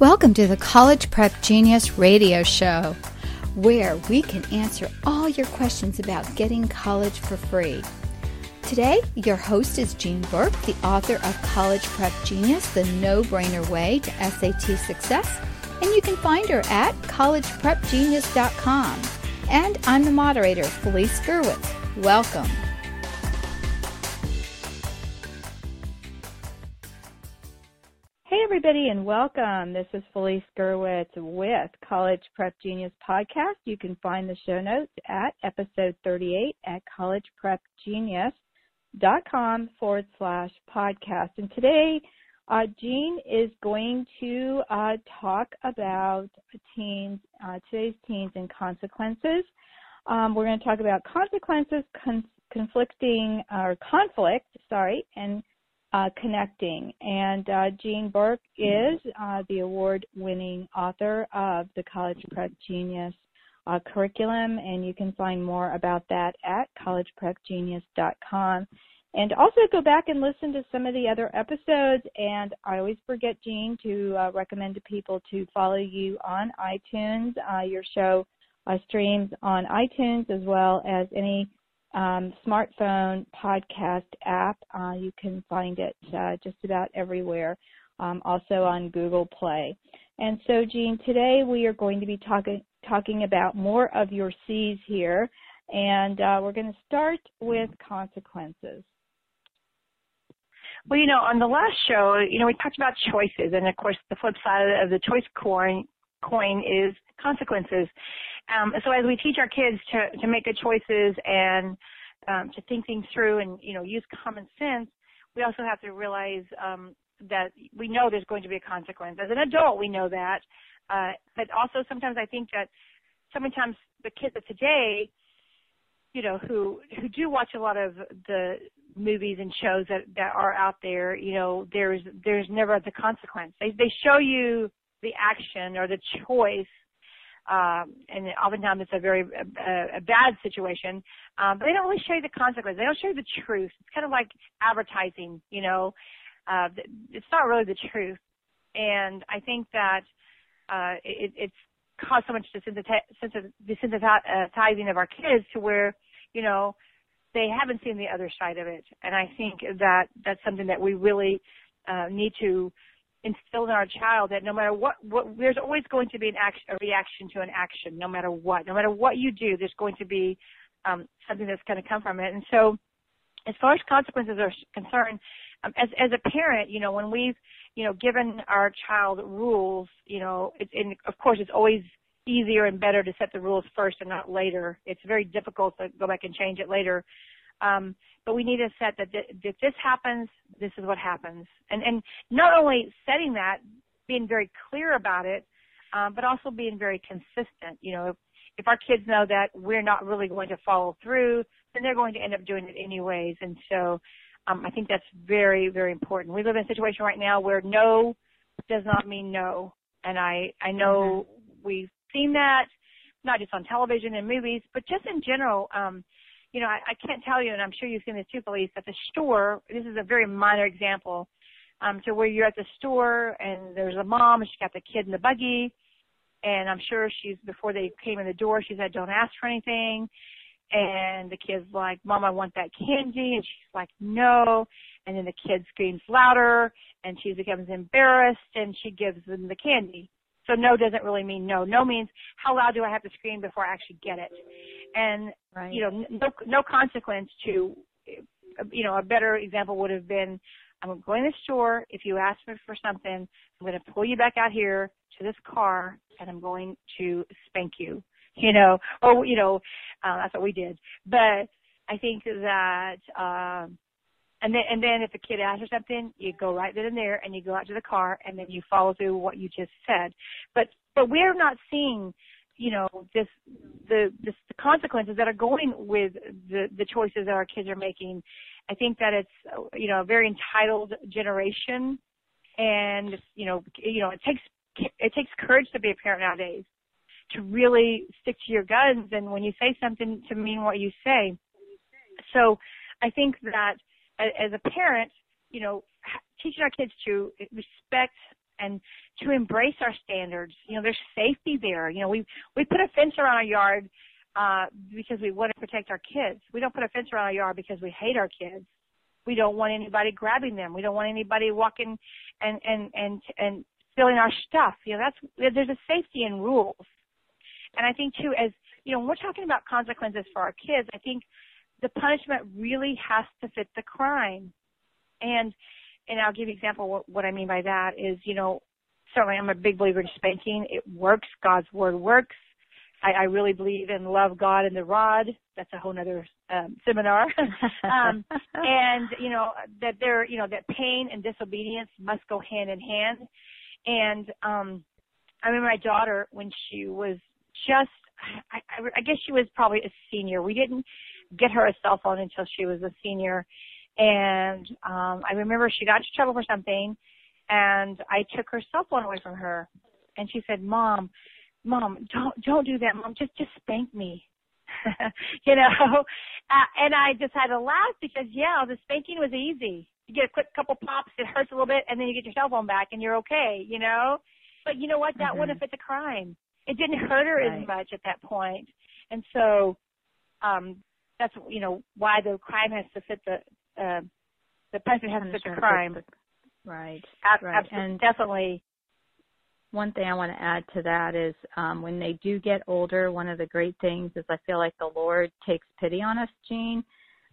Welcome to the College Prep Genius Radio Show, where we can answer all your questions about getting college for free. Today, your host is Jean Burk, the author of College Prep Genius, the no brainer way to SAT success, and you can find her at collegeprepgenius.com. And I'm the moderator, Felice Gerwitz. Welcome. Everybody, and welcome. This is Felice Gerwitz with College Prep Genius Podcast. You can find the show notes at episode 38 at collegeprepgenius.com forward slash podcast. And today, uh, Jean is going to uh, talk about teens, uh, today's teens and consequences. Um, we're going to talk about consequences, con- conflicting, or conflict, sorry, and uh, connecting. And uh, Jean Burk is uh, the award-winning author of the College Prep Genius uh, curriculum, and you can find more about that at collegeprepgenius.com. And also go back and listen to some of the other episodes. And I always forget, Jean, to uh, recommend to people to follow you on iTunes. Uh, your show streams on iTunes as well as any um, smartphone podcast app. Uh, you can find it uh, just about everywhere, um, also on Google Play. And so, Jean, today we are going to be talking talking about more of your C's here, and uh, we're going to start with consequences. Well, you know, on the last show, you know, we talked about choices, and of course, the flip side of the choice coin coin is consequences. Um, so as we teach our kids to, to make good choices and um, to think things through and you know use common sense, we also have to realize um, that we know there's going to be a consequence. As an adult, we know that, uh, but also sometimes I think that sometimes the kids of today, you know, who who do watch a lot of the movies and shows that that are out there, you know, there's there's never the consequence. They they show you the action or the choice um, and oftentimes it's a very a, a bad situation. Um, but they don't really show you the consequences. They don't show you the truth. It's kind of like advertising, you know. Uh, it's not really the truth, and I think that uh, it, it's caused so much desensitizing of our kids to where, you know, they haven't seen the other side of it. And I think that that's something that we really uh, need to instill in our child that no matter what, what there's always going to be an action, a reaction to an action, no matter what. No matter what you do, there's going to be um, something that's going to come from it. And so, as far as consequences are concerned, um, as as a parent, you know, when we've you know given our child rules, you know, it, and of course, it's always easier and better to set the rules first and not later. It's very difficult to go back and change it later. Um, but we need to set that th- if this happens, this is what happens. And, and not only setting that, being very clear about it, um, but also being very consistent. You know, if, if our kids know that we're not really going to follow through, then they're going to end up doing it anyways. And so um, I think that's very, very important. We live in a situation right now where no does not mean no. And I, I know mm-hmm. we've seen that, not just on television and movies, but just in general. Um, you know, I, I can't tell you, and I'm sure you've seen this too, Felice, at the store, this is a very minor example, um, to where you're at the store and there's a mom and she's got the kid in the buggy, and I'm sure she's, before they came in the door, she said, don't ask for anything. And the kid's like, Mom, I want that candy. And she's like, no. And then the kid screams louder and she becomes embarrassed and she gives them the candy. So no doesn't really mean no. No means how loud do I have to scream before I actually get it? And right. you know, no no consequence to you know, a better example would have been I'm going to the store. If you ask me for something, I'm going to pull you back out here to this car and I'm going to spank you. You know, or you know, uh, that's what we did. But I think that um and then and then if the kid asks for something, you go right then and there and you go out to the car and then you follow through what you just said. But but we're not seeing, you know, this the this, the consequences that are going with the the choices that our kids are making. I think that it's you know a very entitled generation, and you know you know it takes it takes courage to be a parent nowadays to really stick to your guns and when you say something to mean what you say. So I think that as a parent, you know, teaching our kids to respect and to embrace our standards. You know, there's safety there. You know, we we put a fence around our yard uh because we want to protect our kids. We don't put a fence around our yard because we hate our kids. We don't want anybody grabbing them. We don't want anybody walking and and and and stealing our stuff. You know, that's there's a safety in rules. And I think too, as you know, when we're talking about consequences for our kids, I think the punishment really has to fit the crime. And and I'll give you an example. What, what I mean by that is, you know, certainly I'm a big believer in spanking. It works. God's word works. I, I really believe in love God and the rod. That's a whole other um, seminar. um, and you know that there, you know, that pain and disobedience must go hand in hand. And um, I remember my daughter when she was just, I, I, I guess she was probably a senior. We didn't get her a cell phone until she was a senior. And um, I remember she got into trouble for something, and I took her cell phone away from her. And she said, "Mom, Mom, don't don't do that, Mom. Just just spank me." you know, uh, and I just had to laugh because yeah, the spanking was easy. You get a quick couple pops, it hurts a little bit, and then you get your cell phone back, and you're okay. You know, but you know what? That mm-hmm. wouldn't fit the crime. It didn't hurt her right. as much at that point, and so um that's you know why the crime has to fit the uh, the punishment has to fit the crime. Right. Ab- right. Absolutely. And definitely. One thing I want to add to that is um, when they do get older, one of the great things is I feel like the Lord takes pity on us, Jean,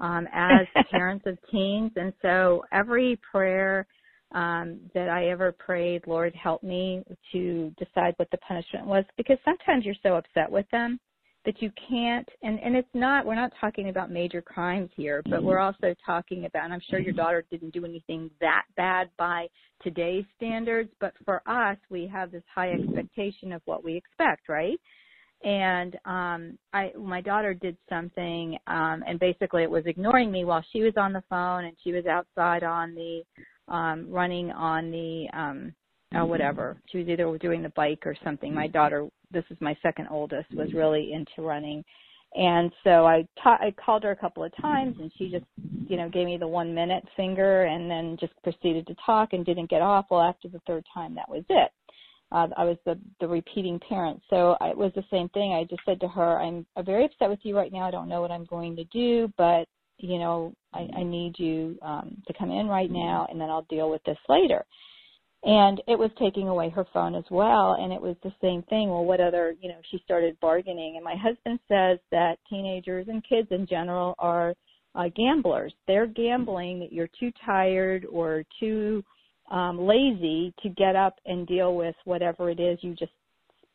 um, as parents of teens. And so every prayer um, that I ever prayed, Lord, help me to decide what the punishment was, because sometimes you're so upset with them that you can't and and it's not we're not talking about major crimes here but we're also talking about and i'm sure your daughter didn't do anything that bad by today's standards but for us we have this high expectation of what we expect right? And um i my daughter did something um and basically it was ignoring me while she was on the phone and she was outside on the um running on the um or whatever. She was either doing the bike or something. My daughter, this is my second oldest, was really into running. And so I ta- I called her a couple of times and she just, you know, gave me the one minute finger and then just proceeded to talk and didn't get off. Well, after the third time, that was it. Uh, I was the, the repeating parent. So I, it was the same thing. I just said to her, I'm very upset with you right now. I don't know what I'm going to do, but, you know, I, I need you um, to come in right now and then I'll deal with this later and it was taking away her phone as well and it was the same thing. Well what other you know she started bargaining. And my husband says that teenagers and kids in general are uh, gamblers. They're gambling that you're too tired or too um lazy to get up and deal with whatever it is you just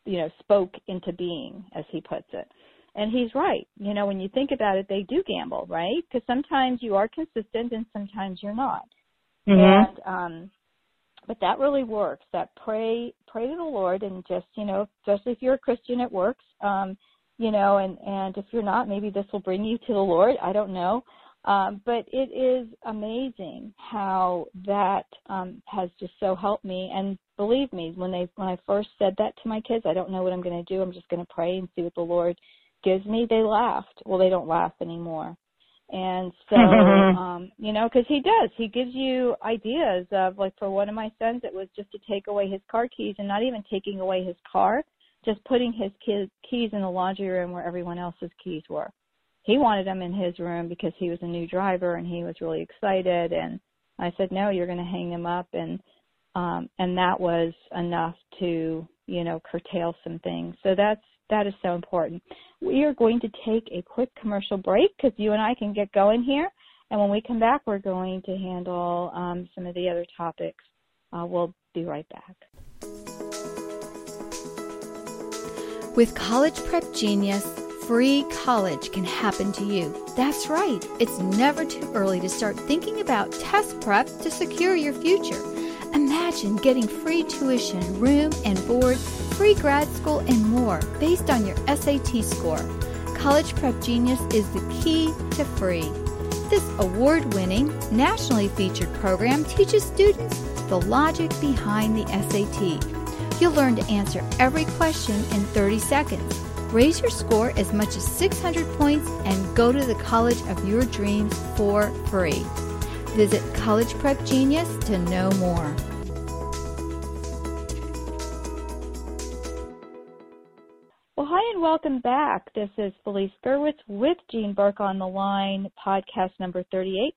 you know spoke into being as he puts it. And he's right. You know when you think about it they do gamble right? Because sometimes you are consistent and sometimes you're not. Mm-hmm. and um but that really works. That pray pray to the Lord and just you know, especially if you're a Christian, it works. Um, you know, and and if you're not, maybe this will bring you to the Lord. I don't know. Um, but it is amazing how that um, has just so helped me. And believe me, when they when I first said that to my kids, I don't know what I'm going to do. I'm just going to pray and see what the Lord gives me. They laughed. Well, they don't laugh anymore. And so, um, you know, because he does, he gives you ideas of like for one of my sons, it was just to take away his car keys and not even taking away his car, just putting his keys in the laundry room where everyone else's keys were. He wanted them in his room because he was a new driver and he was really excited. And I said, no, you're going to hang them up. And, um, and that was enough to, you know, curtail some things. So that's, that is so important. We are going to take a quick commercial break because you and I can get going here. And when we come back, we're going to handle um, some of the other topics. Uh, we'll be right back. With College Prep Genius, free college can happen to you. That's right, it's never too early to start thinking about test prep to secure your future. Imagine getting free tuition, room and board, free grad school, and more based on your SAT score. College Prep Genius is the key to free. This award winning, nationally featured program teaches students the logic behind the SAT. You'll learn to answer every question in 30 seconds. Raise your score as much as 600 points and go to the college of your dreams for free. Visit College Prep Genius to know more. Welcome back. This is Felice Gerwitz with Jean Burk on the line. Podcast number 38,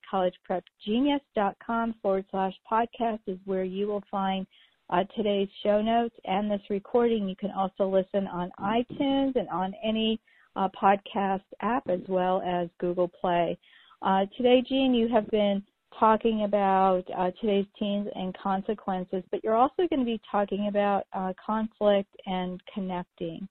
collegeprepgenius.com forward slash podcast is where you will find uh, today's show notes and this recording. You can also listen on iTunes and on any uh, podcast app as well as Google Play. Uh, today, Jean, you have been talking about uh, today's teens and consequences, but you're also going to be talking about uh, conflict and connecting.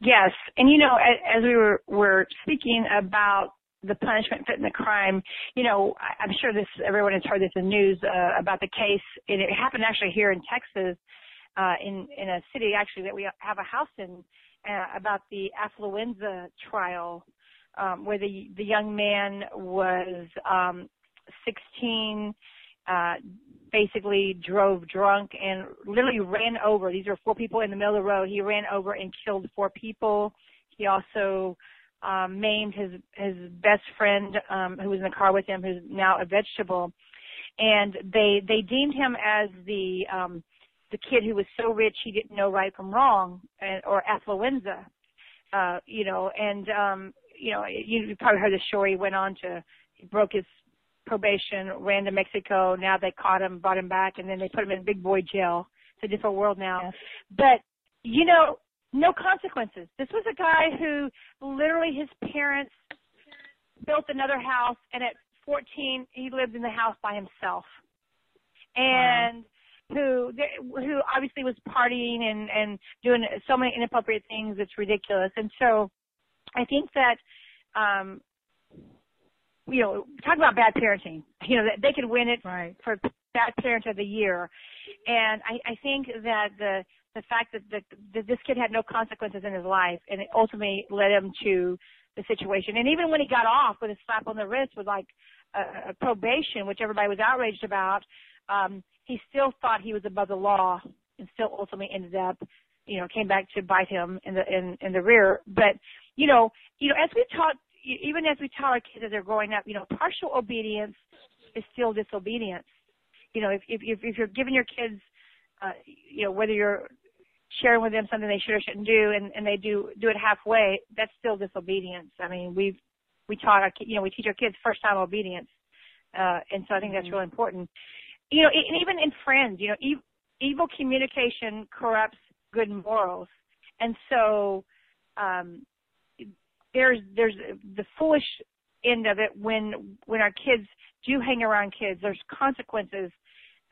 Yes, and you know, as, as we were were speaking about the punishment fit the crime, you know, I'm sure this everyone has heard this in news uh, about the case. And it happened actually here in Texas, uh, in in a city actually that we have a house in, uh, about the affluenza trial, um, where the the young man was um, 16. Uh, basically drove drunk and literally ran over. These are four people in the middle of the road. He ran over and killed four people. He also um, maimed his his best friend um, who was in the car with him, who's now a vegetable. And they they deemed him as the um, the kid who was so rich he didn't know right from wrong, and, or affluenza, uh, you know. And um, you know, you, probably heard the story. He went on to he broke his probation, ran to Mexico. Now they caught him, brought him back, and then they put him in big boy jail. It's a different world now. Yes. But you know, no consequences. This was a guy who literally his parents built another house, and at 14 he lived in the house by himself, and. Wow. Who who obviously was partying and and doing so many inappropriate things. It's ridiculous, and so I think that um you know, talk about bad parenting. You know, they could win it right. for bad parent of the year. And I, I think that the the fact that, that that this kid had no consequences in his life, and it ultimately led him to the situation. And even when he got off with a slap on the wrist with like a, a probation, which everybody was outraged about, um, he still thought he was above the law, and still ultimately ended up, you know, came back to bite him in the in in the rear. But you know, you know, as we talk even as we tell our kids as they're growing up, you know, partial obedience is still disobedience. You know, if if if you're giving your kids, uh, you know, whether you're sharing with them something they should or shouldn't do, and and they do do it halfway, that's still disobedience. I mean, we've we taught our you know we teach our kids first time obedience, uh, and so I think that's mm-hmm. really important. You know, and even in friends, you know, ev- evil communication corrupts good morals, and so um, there's there's the foolish end of it when when our kids do hang around kids. There's consequences,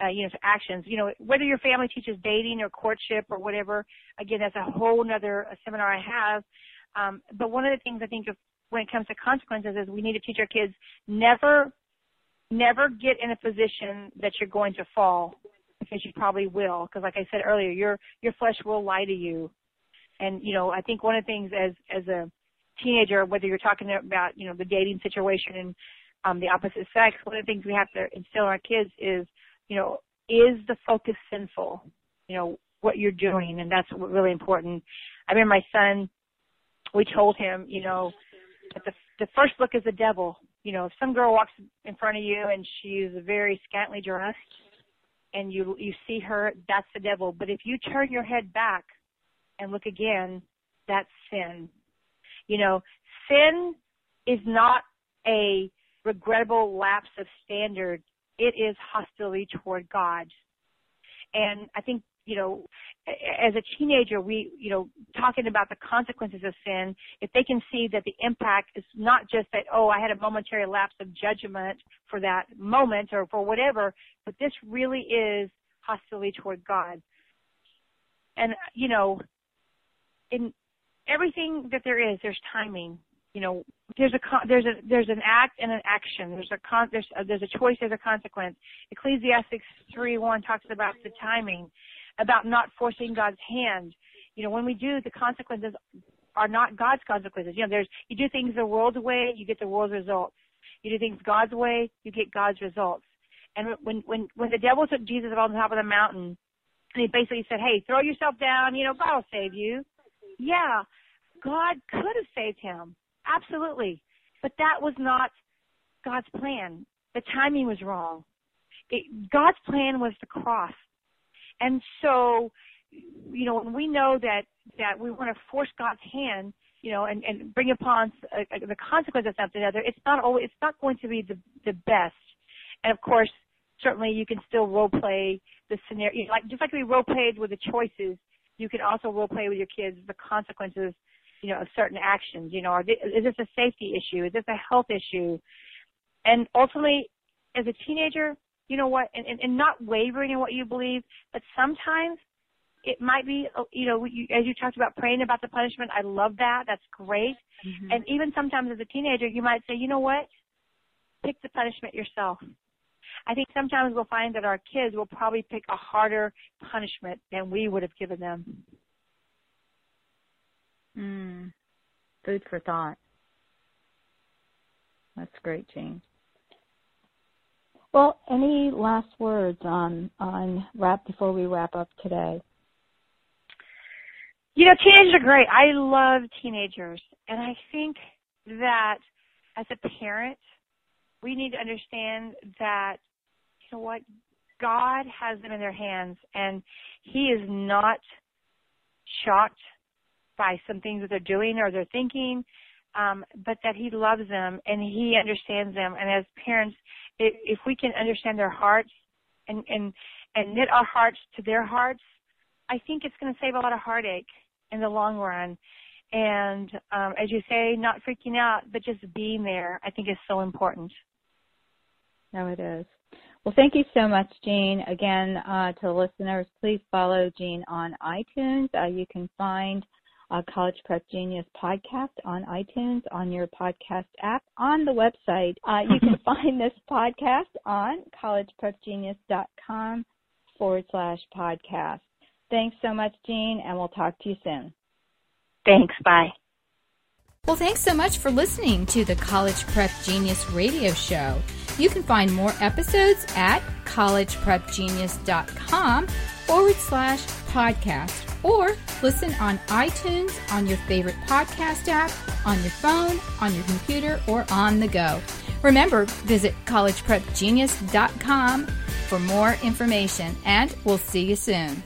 uh, you know, to actions. You know, whether your family teaches dating or courtship or whatever. Again, that's a whole other seminar I have. Um, but one of the things I think of when it comes to consequences is we need to teach our kids never, never get in a position that you're going to fall because you probably will. Because like I said earlier, your your flesh will lie to you. And you know, I think one of the things as as a teenager, whether you're talking about, you know, the dating situation and um, the opposite sex, one of the things we have to instill in our kids is, you know, is the focus sinful? You know, what you're doing, and that's really important. I remember my son, we told him, you know, that the the first look is the devil. You know, if some girl walks in front of you and she's very scantily dressed, and you you see her, that's the devil. But if you turn your head back and look again, that's sin. You know, sin is not a regrettable lapse of standard. It is hostility toward God. And I think, you know, as a teenager, we, you know, talking about the consequences of sin, if they can see that the impact is not just that, oh, I had a momentary lapse of judgment for that moment or for whatever, but this really is hostility toward God. And, you know, in everything that there is, there's timing. You know, there's a there's a there's an act and an action. There's a con, there's a, there's a choice, there's a consequence. Ecclesiastes 3:1 talks about the timing, about not forcing God's hand. You know, when we do, the consequences are not God's consequences. You know, there's you do things the world's way, you get the world's results. You do things God's way, you get God's results. And when when when the devil took Jesus up on the top of the mountain, and he basically said, "Hey, throw yourself down. You know, God will save you." Yeah, God could have saved him. Absolutely. But that was not God's plan. The timing was wrong. It, God's plan was the cross. And so you know, when we know that that we want to force God's hand, you know, and and bring upon uh, uh, the consequence of something other, it's not always it's not going to be the the best. And of course, certainly you can still role play the scenario, you know, like just like we role played with the choices, you can also role play with your kids the consequences, you know, of certain actions. You know, are they, is this a safety issue? Is this a health issue? And ultimately, as a teenager, you know what, and, and, and not wavering in what you believe, but sometimes it might be, you know, you, as you talked about praying about the punishment, I love that. That's great. Mm-hmm. And even sometimes as a teenager, you might say, you know what? Pick the punishment yourself. I think sometimes we'll find that our kids will probably pick a harder punishment than we would have given them. Mm. Food for thought. That's great, Jane. Well, any last words on on wrap before we wrap up today? You know, teenagers are great. I love teenagers, and I think that as a parent, we need to understand that you know what God has them in their hands, and He is not shocked by some things that they're doing or they're thinking, um, but that He loves them and He understands them. And as parents, if, if we can understand their hearts and and and knit our hearts to their hearts, I think it's going to save a lot of heartache in the long run. And um, as you say, not freaking out, but just being there, I think is so important. No, it is. Well, thank you so much, Jean. Again, uh, to listeners, please follow Jean on iTunes. Uh, you can find uh, College Prep Genius podcast on iTunes, on your podcast app, on the website. Uh, you can find this podcast on collegeprepgenius.com forward slash podcast. Thanks so much, Jean, and we'll talk to you soon. Thanks. Bye. Well, thanks so much for listening to the College Prep Genius radio show. You can find more episodes at collegeprepgenius.com forward slash podcast or listen on iTunes, on your favorite podcast app, on your phone, on your computer, or on the go. Remember, visit collegeprepgenius.com for more information, and we'll see you soon.